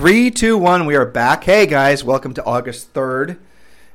Three, two, one. We are back. Hey guys, welcome to August third.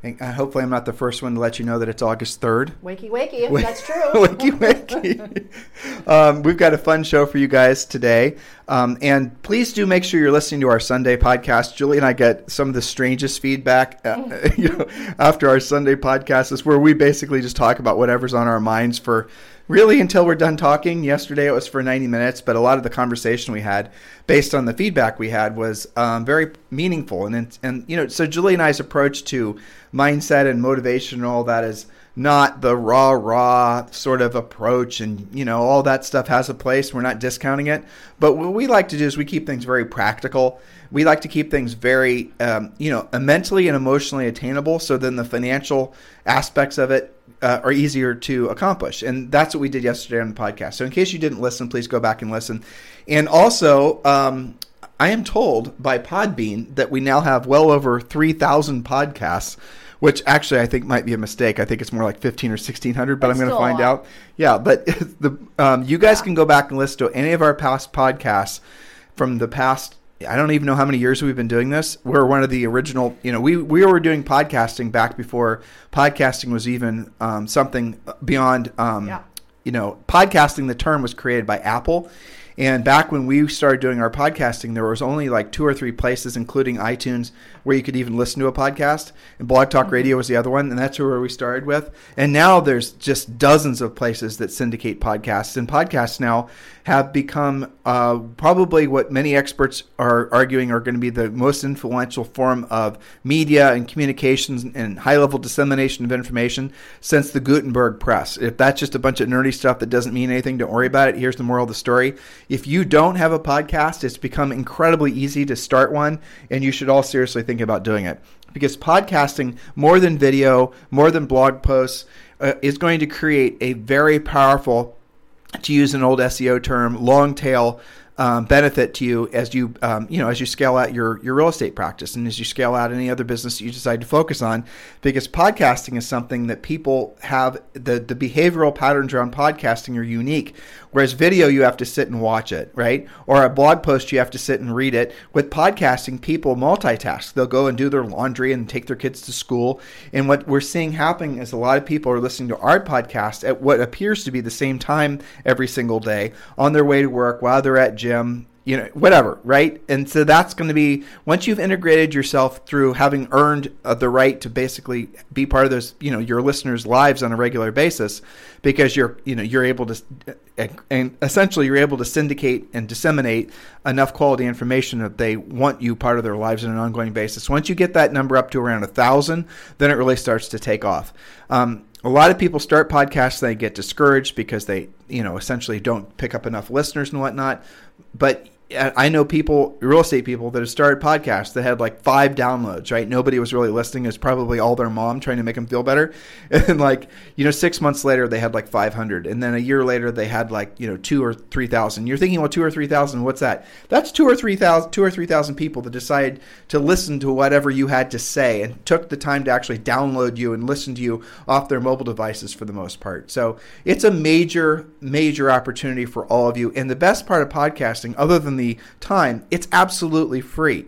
And uh, hopefully, I'm not the first one to let you know that it's August third. Wakey, wakey, that's true. wakey, wakey. um, we've got a fun show for you guys today. Um, and please do make sure you're listening to our Sunday podcast. Julie and I get some of the strangest feedback uh, you know, after our Sunday podcast is where we basically just talk about whatever's on our minds for really until we're done talking. Yesterday it was for 90 minutes, but a lot of the conversation we had, based on the feedback we had, was um, very meaningful. And and you know, so Julie and I's approach to mindset and motivation and all that is not the raw raw sort of approach and you know all that stuff has a place we're not discounting it but what we like to do is we keep things very practical we like to keep things very um, you know mentally and emotionally attainable so then the financial aspects of it uh, are easier to accomplish. And that's what we did yesterday on the podcast. So in case you didn't listen, please go back and listen. And also, um, I am told by Podbean that we now have well over 3,000 podcasts, which actually I think might be a mistake. I think it's more like 15 or 1,600, but That's I'm going to find out. Yeah, but the um, you guys Yeah. can go back and listen to any of our past podcasts from the past. I don't even know how many years we've been doing this. We're one of the original. You know, we we were doing podcasting back before podcasting was even um, something beyond. Um, Yeah. You know, podcasting. The term was created by Apple. And back when we started doing our podcasting, there was only like two or three places, including iTunes, where you could even listen to a podcast. And Blog Talk Radio was the other one, and that's where we started with. And now there's just dozens of places that syndicate podcasts, and podcasts now have become uh, probably what many experts are arguing are going to be the most influential form of media and communications and high-level dissemination of information since the Gutenberg press. If that's just a bunch of nerdy stuff that doesn't mean anything, don't worry about it. Here's the moral of the story. If you don't have a podcast, it's become incredibly easy to start one, and you should all seriously think about doing it. Because podcasting, more than video, more than blog posts, uh, is going to create a very powerful, to use an old SEO term, long tail um, benefit to you as you um, you know as you scale out your your real estate practice and as you scale out any other business that you decide to focus on. Because podcasting is something that people have the the behavioral patterns around podcasting are unique. Whereas video you have to sit and watch it right? Or a blog post you have to sit and read it. With podcasting people multitask. They'll go and do their laundry and take their kids to school. And what we're seeing happening is a lot of people are listening to our podcast at what appears to be the same time every single day on their way to work while they're at gym you know whatever right? And so that's going to be once you've integrated yourself through having earned uh, the right to basically be part of those you know your listeners lives on a regular basis because you're you know you're able to uh, and essentially you're able to syndicate and disseminate enough quality information that they want you part of their lives on an ongoing basis. Once you get that number up to around a thousand then it really starts to take off. Um, a lot of people start podcasts they get discouraged because they you know essentially don't pick up enough listeners and whatnot. But I know people, real estate people, that have started podcasts that had like five downloads, right? Nobody was really listening. It's probably all their mom trying to make them feel better. And like, you know, six months later, they had like 500. And then a year later, they had like, you know, two or 3,000. You're thinking, well, two or 3,000, what's that? That's two or 3,000, two or 3,000 people that decided to listen to whatever you had to say and took the time to actually download you and listen to you off their mobile devices for the most part. So it's a major, major opportunity for all of you. And the best part of podcasting, other than the time, it's absolutely free.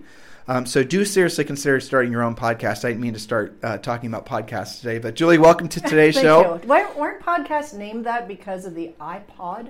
Um, so do seriously consider starting your own podcast. I didn't mean to start uh, talking about podcasts today, but Julie, welcome to today's show. you. Weren't, weren't podcasts named that because of the iPod?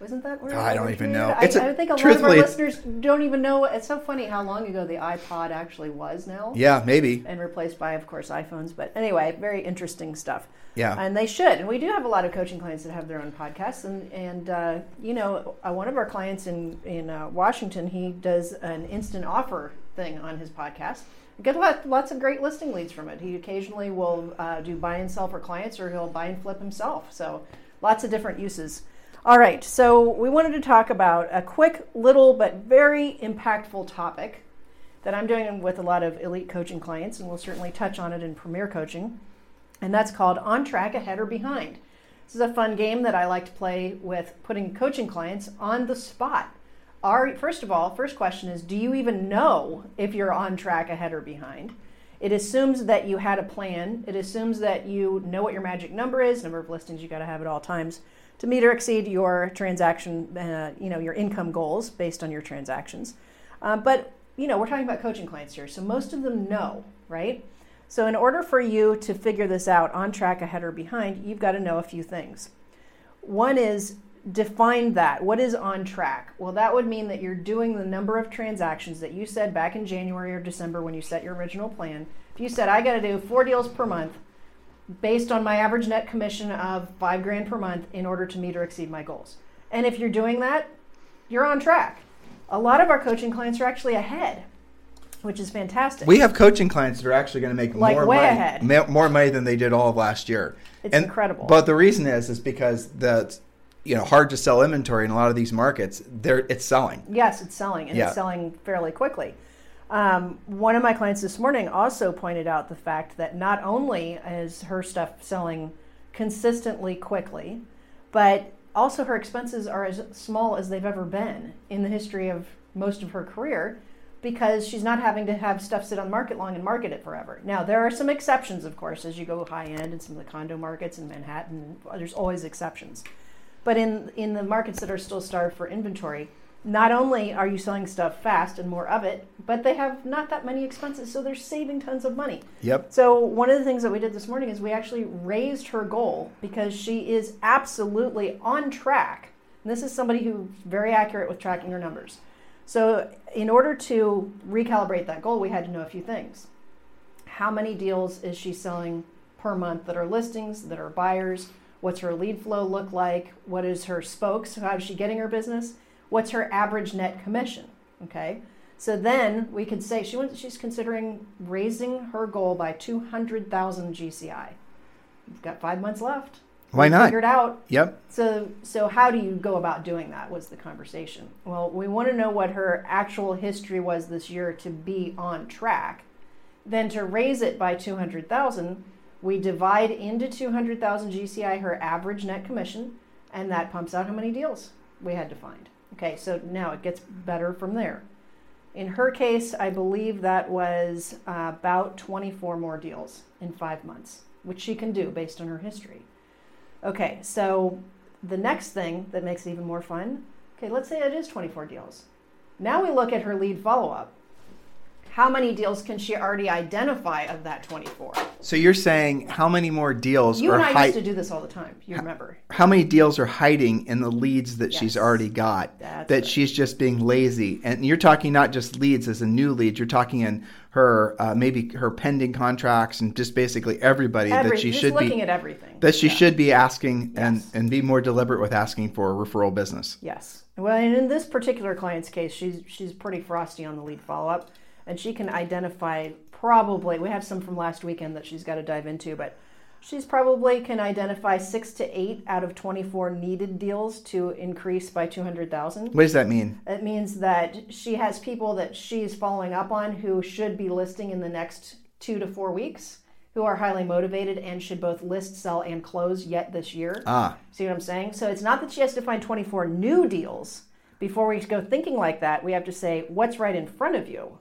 Wasn't that where it I don't even know. I, a- I think a lot of our listeners don't even know. It's so funny how long ago the iPod actually was now. Yeah, maybe. And replaced by, of course, iPhones. But anyway, very interesting stuff. Yeah. And they should. And we do have a lot of coaching clients that have their own podcasts. And, and uh, you know, uh, one of our clients in, in uh, Washington, he does an instant offer thing on his podcast. Get lot, lots of great listing leads from it. He occasionally will uh, do buy and sell for clients or he'll buy and flip himself. So lots of different uses. All right, so we wanted to talk about a quick, little, but very impactful topic that I'm doing with a lot of elite coaching clients, and we'll certainly touch on it in Premier Coaching, and that's called On Track, Ahead, or Behind. This is a fun game that I like to play with putting coaching clients on the spot. Are, first of all, first question is Do you even know if you're on track, ahead, or behind? It assumes that you had a plan. It assumes that you know what your magic number is, number of listings you got to have at all times to meet or exceed your transaction, uh, you know, your income goals based on your transactions. Uh, but you know, we're talking about coaching clients here, so most of them know, right? So in order for you to figure this out on track, ahead, or behind, you've got to know a few things. One is define that. What is on track? Well, that would mean that you're doing the number of transactions that you said back in January or December when you set your original plan. If you said, I got to do four deals per month, based on my average net commission of five grand per month in order to meet or exceed my goals. And if you're doing that, you're on track. A lot of our coaching clients are actually ahead, which is fantastic. We have coaching clients that are actually going to make Like more money, ahead. ma- more money than they did all of last year. It's incredible. But the reason is is because the you know hard to sell inventory in a lot of these markets, they're it's selling. Yes, it's selling, and Yeah. it's selling fairly quickly. Um, one of my clients this morning also pointed out the fact that not only is her stuff selling consistently quickly, but also her expenses are as small as they've ever been in the history of most of her career because she's not having to have stuff sit on market long and market it forever. Now, there are some exceptions, of course, as you go high end in some of the condo markets in Manhattan, there's always exceptions. But in in the markets that are still starved for inventory, not only are you selling stuff fast and more of it, but they have not that many expenses, so they're saving tons of money. Yep. So one of the things that we did this morning is we actually raised her goal because she is absolutely on track. And this is somebody who's very accurate with tracking her numbers. So in order to recalibrate that goal, we had to know a few things. How many deals is she selling per month that are listings, that are buyers? What's her lead flow look like? What is her spokes? How is she getting her business? What's her average net commission? Okay. So then we could say she wants, she's considering raising her goal by 200,000 GCI. We've got five months left. Why We not? Figured out. Yep. So, so how do you go about doing that? Was the conversation. Well, we want to know what her actual history was this year to be on track. Then to raise it by 200,000, we divide into 200,000 GCI her average net commission, and that pumps out how many deals we had to find. Okay, so now it gets better from there. In her case, I believe that was uh, about 24 more deals in five months, which she can do based on her history. Okay, so the next thing that makes it even more fun okay, let's say it is 24 deals. Now we look at her lead follow up. How many deals can she already identify of that 24? So you're saying how many more deals You are and I hi- used to do this all the time. You remember? how many deals are hiding in the leads that she's already got That's that she's just being lazy and you're talking not just leads as a new lead you're talking in her uh, maybe her pending contracts and just basically everybody Every, that she should looking be at everything. that she Yeah. should be asking and Yes. and be more deliberate with asking for a referral business Yes. Well, and in this particular client's case, she's she's pretty frosty on the lead follow up, and she can identify probably. We have some from last weekend that she's got to dive into, but she's probably can identify six to eight out of twenty four needed deals to increase by two hundred thousand. what does that mean It means that she has people that she's following up on who should be listing in the next two to four weeks, who are highly motivated and should both list, sell, and close yet this year. ah See what I'm saying? So it's not that she has to find 24 new deals. Before we go thinking like that, we have to say what's right in front of you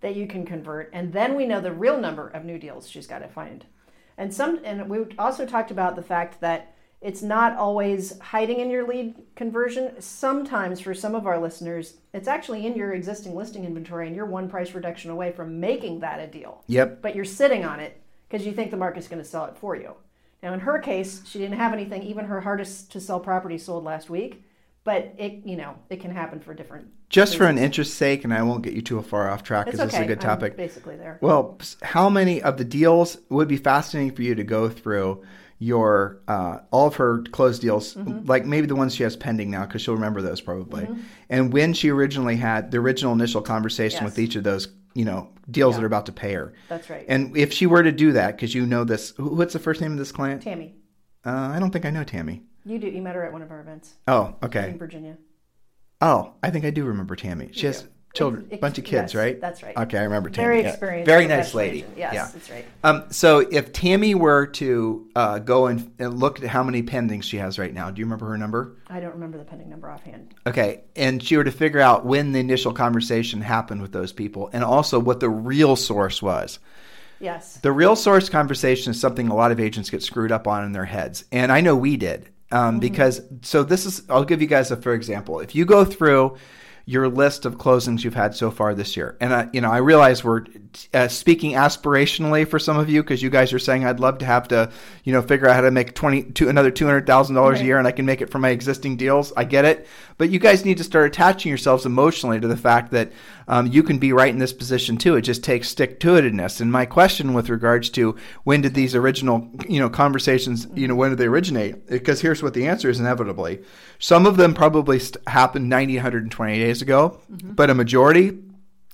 that you can convert, and then we know the real number of new deals she's got to find. And some, and we also talked about the fact that it's not always hiding in your lead conversion. Sometimes, for some of our listeners, it's actually in your existing listing inventory, and you're one price reduction away from making that a deal yep but you're sitting on it because you think the market's going to sell it for you. Now, in her case, she didn't have anything. Even her hardest to sell property sold last week, but it, you know, it can happen for different. just for an reasons. interest's sake and i won't get you too far off track because okay. this is a good I'm topic basically there. Well, how many of the deals would be fascinating for you to go through your uh, all of her closed deals, Mm-hmm. like maybe the ones she has pending now, because she'll remember those probably, and when she originally had the original initial conversation Yes. with each of those, you know, deals Yeah. that are about to pay her. That's right. And if she were to do that, because you know this, what's the first name of this client? Tammy, Uh, I don't think I know Tammy. You do. You met her at one of our events Oh, okay. in Virginia. Oh, I think I do remember Tammy. She has do. children, ex- bunch of kids, yes, right? that's right. Okay, I remember Tammy. Very yeah. experienced. Very nice lady. Yes, yeah. that's right. Um, so if Tammy were to uh, go and, and look at how many pendings she has right now, do you remember her number? I don't remember the pending number offhand. Okay, and she were to figure out when the initial conversation happened with those people, and also what the real source was. Yes. The real source conversation is something a lot of agents get screwed up on in their heads, and I know we did. Um, Because so this is, I'll give you guys a for example. If you go through your list of closings you've had so far this year, and I, you know, I realize we're uh, speaking aspirationally for some of you because you guys are saying I'd love to have to, you know, figure out how to make twenty to another two hundred thousand dollars a year, and I can make it from my existing deals. I get it, but you guys need to start attaching yourselves emotionally to the fact that um, you can be right in this position too. It just takes stick to itedness. And my question with regards to when did these original, you know, conversations, you know, when did they originate? Because here's what the answer is inevitably. Some of them probably st- happened 90, 120 days ago, but a majority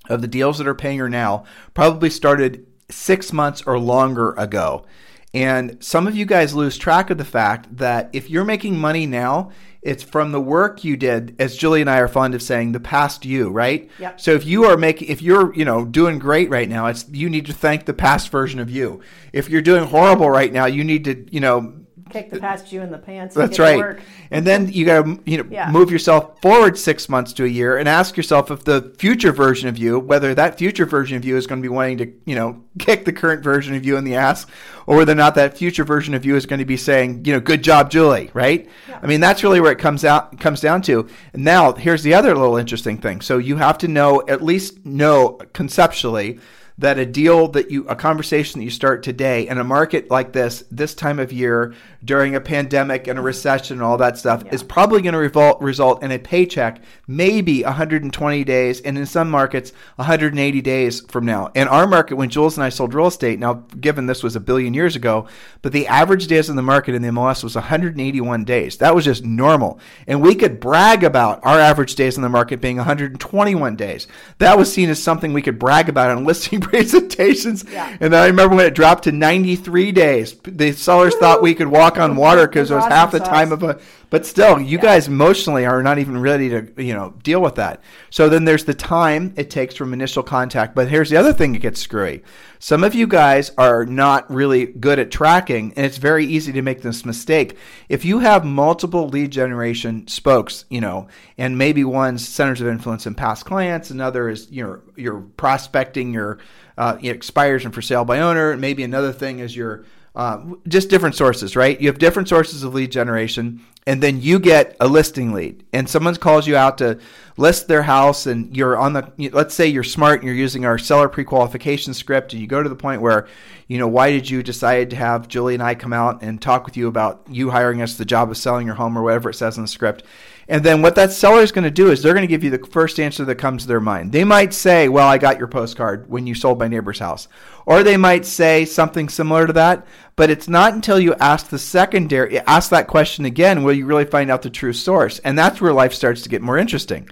of the deals that are paying her now probably started six months or longer ago. And some of you guys lose track of the fact that if you're making money now, it's from the work you did, as Julie and I are fond of saying, the past you, right? Yep. So if you are making, if you're, you know, doing great right now, it's you need to thank the past version of you. If you're doing horrible right now, you need to, you know, Kick the past you in the pants. that's right. work. And then you got to you know Yeah. move yourself forward six months to a year and ask yourself if the future version of you, whether that future version of you is going to be wanting to you know kick the current version of you in the ass, or whether or not that future version of you is going to be saying you know good job, Julie. Right? Yeah. I mean that's really where it comes out comes down to. And now here's the other little interesting thing. So you have to know at least know conceptually that a deal that you a conversation that you start today in a market like this this time of year during a pandemic and a recession and all that stuff Yeah. is probably going to result result in a paycheck maybe 120 days and in some markets 180 days from now. In our market when Jules and I sold real estate now given this was a billion years ago but the average days in the market in the MLS was 181 days. That was just normal. And we could brag about our average days in the market being 121 days. That was seen as something we could brag about on listing presentations. Yeah. and I remember when it dropped to 93 days. The sellers thought we could walk on water because it was half the sauce. time of a but still you guys emotionally are not even ready to you know deal with that. So then there's the time it takes from initial contact. But here's the other thing that gets screwy. Some of you guys are not really good at tracking and it's very easy to make this mistake. If you have multiple lead generation spokes you know and maybe one's centers of influence and past clients another is you know you're prospecting your uh, expires and for sale by owner maybe another thing is your uh, just different sources, right? You have different sources of lead generation, and then you get a listing lead, and someone calls you out to list their house, and you're on the. Let's say you're smart and you're using our seller pre-qualification script, and you go to the point where, you know, why did you decide to have Julie and I come out and talk with you about you hiring us the job of selling your home or whatever it says in the script? And then what that seller is going to do is they're going to give you the first answer that comes to their mind. They might say, "Well, I got your postcard when you sold my neighbor's house," or they might say something similar to that. But it's not until you ask the secondary, ask that question again, will you really find out the true source, and that's where life starts to get more interesting.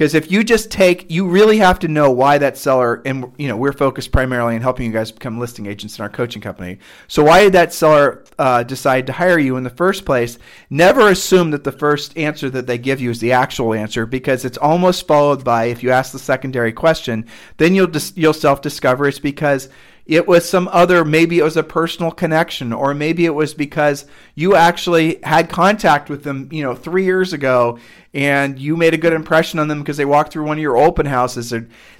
Because if you just take, you really have to know why that seller, and you know we're focused primarily on helping you guys become listing agents in our coaching company. So why did that seller uh, decide to hire you in the first place? Never assume that the first answer that they give you is the actual answer, because it's almost followed by if you ask the secondary question, then you'll dis- you'll self discover it's because it was some other maybe it was a personal connection or maybe it was because you actually had contact with them you know three years ago and you made a good impression on them because they walked through one of your open houses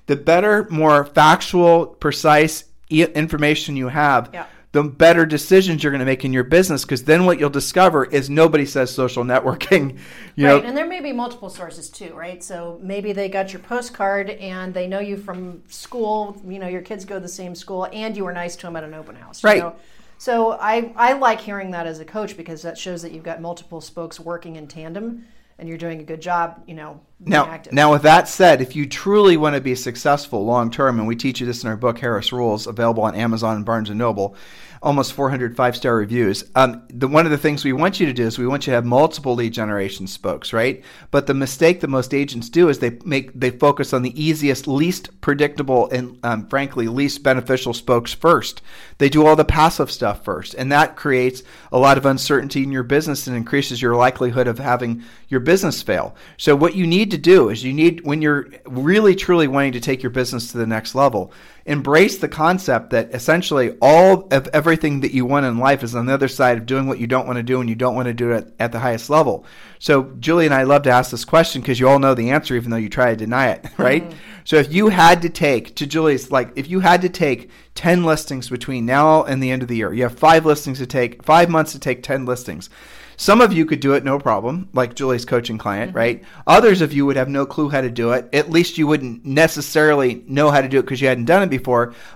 the better more factual precise information you have Yeah. The better decisions you're going to make in your business because then what you'll discover is nobody says social networking you right, know and there may be multiple sources too, right? So maybe they got your postcard and they know you from school. You know, your kids go to the same school, and you were nice to them at an open house. you Right. know? So I I like hearing that as a coach because that shows that you've got multiple spokes working in tandem, and you're doing a good job. You know, Now, active. now, with that said, if you truly want to be successful long term, and we teach you this in our book, Harris Rules, available on Amazon and Barnes and Noble, almost 400 five star reviews. Um, the, one of the things we want you to do is we want you to have multiple lead generation spokes, right? But the mistake that most agents do is they make they focus on the easiest, least predictable, and um, frankly least beneficial spokes first. They do all the passive stuff first, and that creates a lot of uncertainty in your business and increases your likelihood of having your business fail. So what you need to do is you need when you're really truly wanting to take your business to the next level, embrace the concept that essentially all of everything that you want in life is on the other side of doing what you don't want to do and you don't want to do it at the highest level. So Julie and I love to ask this question because you all know the answer even though you try to deny it, right? Mm-hmm. So if you had to take to Julie's like if you had to take 10 listings between now and the end of the year. You have 5 listings to take, 5 months to take 10 listings. Some of you could do it no problem, like Julie's coaching client, mm-hmm. right? Others of you would have no clue how to do it. At least you wouldn't necessarily know how to do it because you hadn't done it before.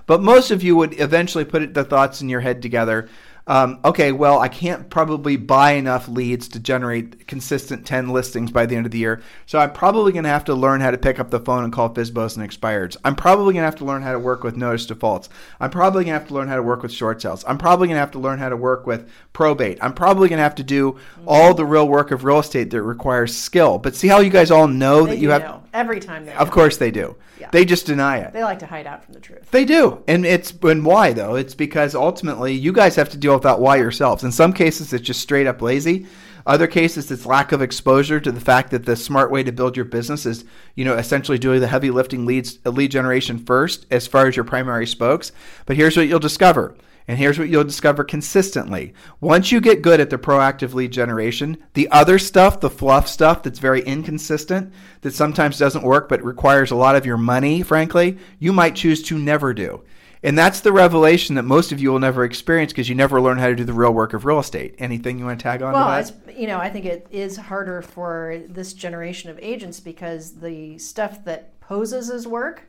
But most of you would eventually put the thoughts in your head together. Um, okay, well, I can't probably buy enough leads to generate consistent 10 listings by the end of the year. So I'm probably going to have to learn how to pick up the phone and call FSBOs and expireds. I'm probably going to have to learn how to work with notice defaults. I'm probably going to have to learn how to work with short sales. I'm probably going to have to learn how to work with probate. I'm probably going to have to do all the real work of real estate that requires skill. But see how you guys all know they that you have. know. every time they Of know. course they do. Yeah. They just deny it. they like to hide out from the truth. They do. And it's and why though? It's because ultimately you guys have to deal that why yourselves. In some cases it's just straight up lazy. Other cases it's lack of exposure to the fact that the smart way to build your business is, you know, essentially doing the heavy lifting leads uh, lead generation first as far as your primary spokes. But here's what you'll discover. And here's what you'll discover consistently. Once you get good at the proactive lead generation, the other stuff, the fluff stuff that's very inconsistent, that sometimes doesn't work but requires a lot of your money, frankly, you might choose to never do. And that's the revelation that most of you will never experience because you never learn how to do the real work of real estate. Anything you want to tag on Well, to it's, that? you know, I think it is harder for this generation of agents because the stuff that poses as work,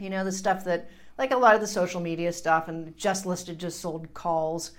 you know, the stuff that, like a lot of the social media stuff and just listed, just sold calls,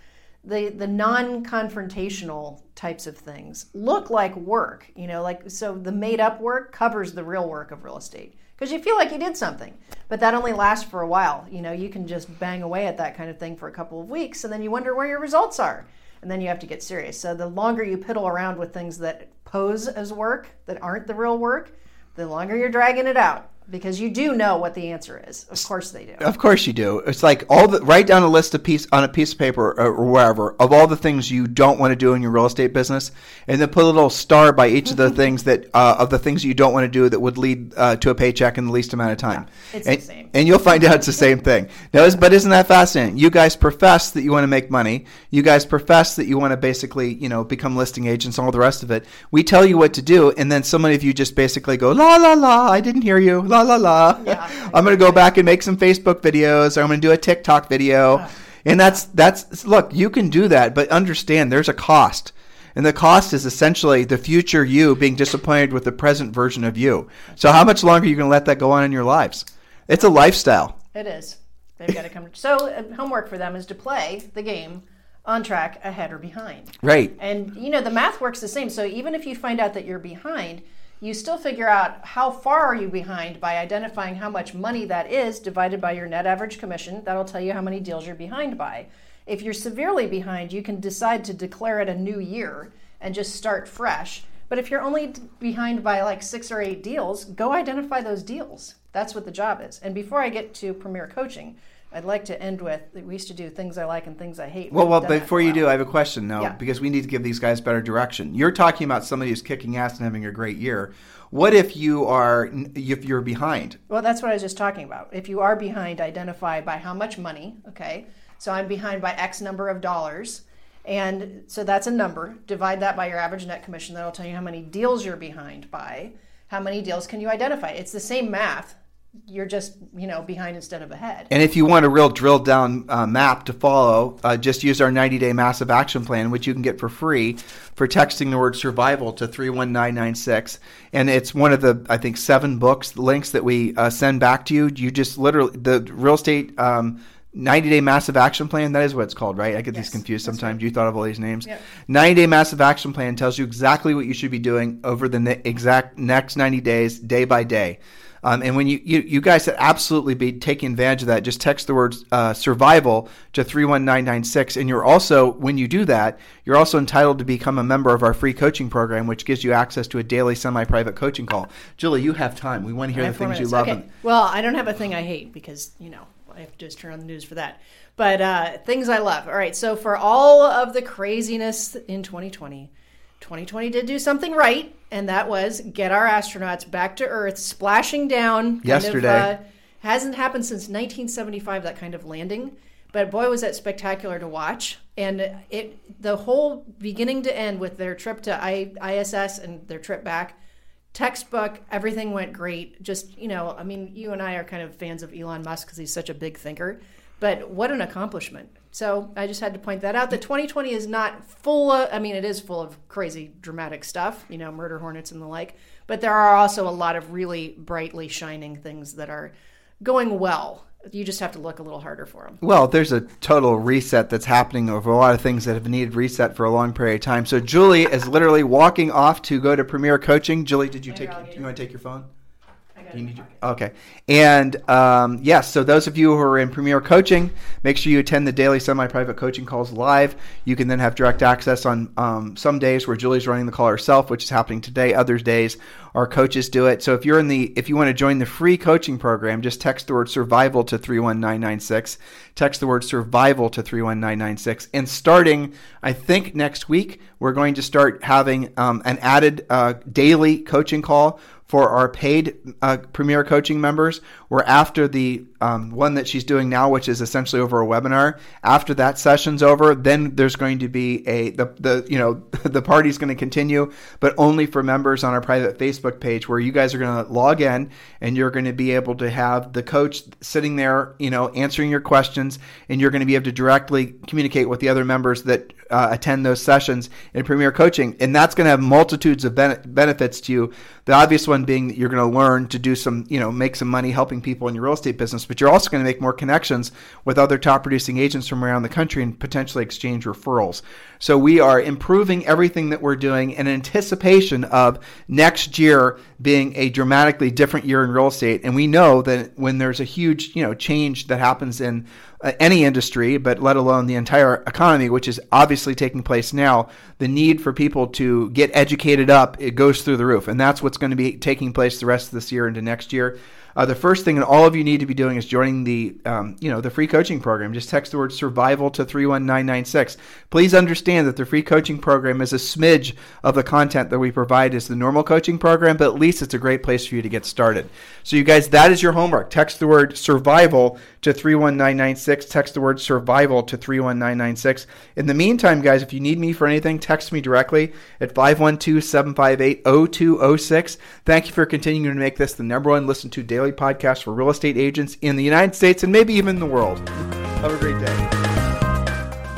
the the non-confrontational types of things look like work. You know, like so the made-up work covers the real work of real estate because you feel like you did something, but that only lasts for a while. You know, you can just bang away at that kind of thing for a couple of weeks, and then you wonder where your results are and then you have to get serious. So the longer you piddle around with things that pose as work that aren't the real work, the longer you're dragging it out because you do know what the answer is. Of course they do. Of course you do. It's like all the write down a list of piece on a piece of paper or, wherever of all the things you don't want to do in your real estate business, and then put a little star by each of the things that uh, of the things you don't want to do that would lead uh, to a paycheck in the least amount of time. it's and, the same. and you'll find out it's the same thing. Now, but isn't that fascinating? You guys profess that you want to make money. You guys profess that you want to basically, you know, become listing agents and all the rest of it. We tell you what to do, and then so many of you just basically go la la la. I didn't hear you. La la la. Yeah. I'm going to go back and make some Facebook videos, or I'm going to do a TikTok video. And that's that's look, you can do that, but understand there's a cost. And the cost is essentially the future you being disappointed with the present version of you. So how much longer are you going to let that go on in your lives? It's a lifestyle. It is. They've got to come. So uh, homework for them is to play the game on track, ahead or behind. Right. And you know the math works the same. So even if you find out that you're behind, you still figure out how far are you behind by identifying how much money that is divided by your net average commission. That'll tell you how many deals you're behind by. If you're severely behind, you can decide to declare it a new year and just start fresh. But if you're only behind by like six or eight deals, go identify those deals. That's what the job is. And before I get to Premier Coaching, I'd like to end with we used to do things I like and things I hate. Well, well, haven't done that before you do. I have a question now Yeah. because we need to give these guys better direction. You're talking about somebody who's kicking ass and having a great year. What if you are if you're behind? Well, that's what I was just talking about. If you are behind, identify by how much money, okay? So I'm behind by X number of dollars. And so that's a number. Divide that by your average net commission. That'll tell you how many deals you're behind by. How many deals can you identify? It's the same math. You're just, you know, behind instead of ahead. And if you want a real drilled down uh, map to follow, uh, just use our 90 day massive action plan, which you can get for free for texting the word survival to 31996. And it's one of the, I think, seven books links that we uh, send back to you. You just literally, the real estate um, 90 day massive action plan. That is what it's called, right? I get Yes, these confused sometimes. You thought of all these names. Yep. 90 day massive action plan tells you exactly what you should be doing over the ne- exact next 90 days, day by day. Um, and when you, you, you guys should absolutely be taking advantage of that, just text the word uh, survival to 31996. And you're also, when you do that, you're also entitled to become a member of our free coaching program, which gives you access to a daily semi private coaching call. Julie, you have time. We want to hear the things you love. Okay. and- Well, I don't have a thing I hate because you know I have to just turn on the news for that. But uh, things I love. All right. So for all of the craziness in 2020, 2020 did do something right, and that was get our astronauts back to Earth, splashing down. kind of, Yesterday. uh, hasn't happened since 1975. That kind of landing. But boy, was that spectacular to watch! And it, the whole beginning to end with their trip to I, ISS and their trip back, textbook everything went great just you know i mean you and i are kind of fans of elon musk because he's such a big thinker but what an accomplishment so i just had to point that out that 2020 is not full of i mean it is full of crazy dramatic stuff you know murder hornets and the like but there are also a lot of really brightly shining things that are going well you just have to look a little harder for them Well, there's a total reset that's happening over a lot of things that have needed reset for a long period of time. So Julie is literally walking off to go to Premier Coaching. Julie, did you take? I'll You want to take your phone? You need okay. And um, yes, so those of you who are in Premier Coaching, make sure you attend the daily semi-private coaching calls live. You can then have direct access on um, some days where Julie's running the call herself, which is happening today. Other days, our coaches do it. So if you're in the, if you want to join the free coaching program, just text the word survival to three one nine nine six. Text the word survival to three one nine nine six. And starting, I think next week, we're going to start having um, an added uh, daily coaching call for our paid uh, Premier Coaching members. We're after the um, one that she's doing now, which is essentially over a webinar. After that session's over, then there's going to be a the the you know the party's going to continue, but only for members on our private Facebook page, where you guys are going to log in and you're going to be able to have the coach sitting there, you know, answering your questions, and you're going to be able to directly communicate with the other members that uh, attend those sessions in Premier Coaching, and that's going to have multitudes of bene- benefits to you. The obvious one being that you're going to learn to do some, you know, make some money helping people in your real estate business, but you're also going to make more connections with other top producing agents from around the country and potentially exchange referrals. So we are improving everything that we're doing in anticipation of next year being a dramatically different year in real estate. And we know that when there's a huge, you know, change that happens in uh, any industry, but let alone the entire economy, which is obviously taking place now, the need for people to get educated up, it goes through the roof. And that's what's going to be taking place the rest of this year into next year. Uh, the first thing that all of you need to be doing is joining the, um, you know, the free coaching program. Just text the word survival to 31996. Please understand that the free coaching program is a smidge of the content that we provide as the normal coaching program, but at least it's a great place for you to get started. So you guys, that is your homework. Text the word survival to 31996. Text the word survival to 31996. In the meantime, guys, if you need me for anything, text me directly at 512-758-0206. Thank you for continuing to make this the number one listen to daily podcast for real estate agents in the United States and maybe even the world. Have a great day.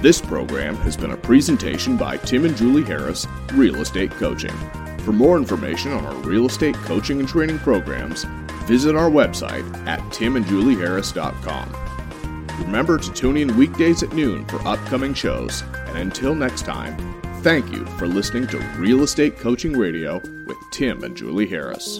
This program has been a presentation by Tim and Julie Harris, Real Estate Coaching. For more information on our real estate coaching and training programs, visit our website at timandjulieharris.com. Remember to tune in weekdays at noon for upcoming shows, and until next time, thank you for listening to Real Estate Coaching Radio with Tim and Julie Harris.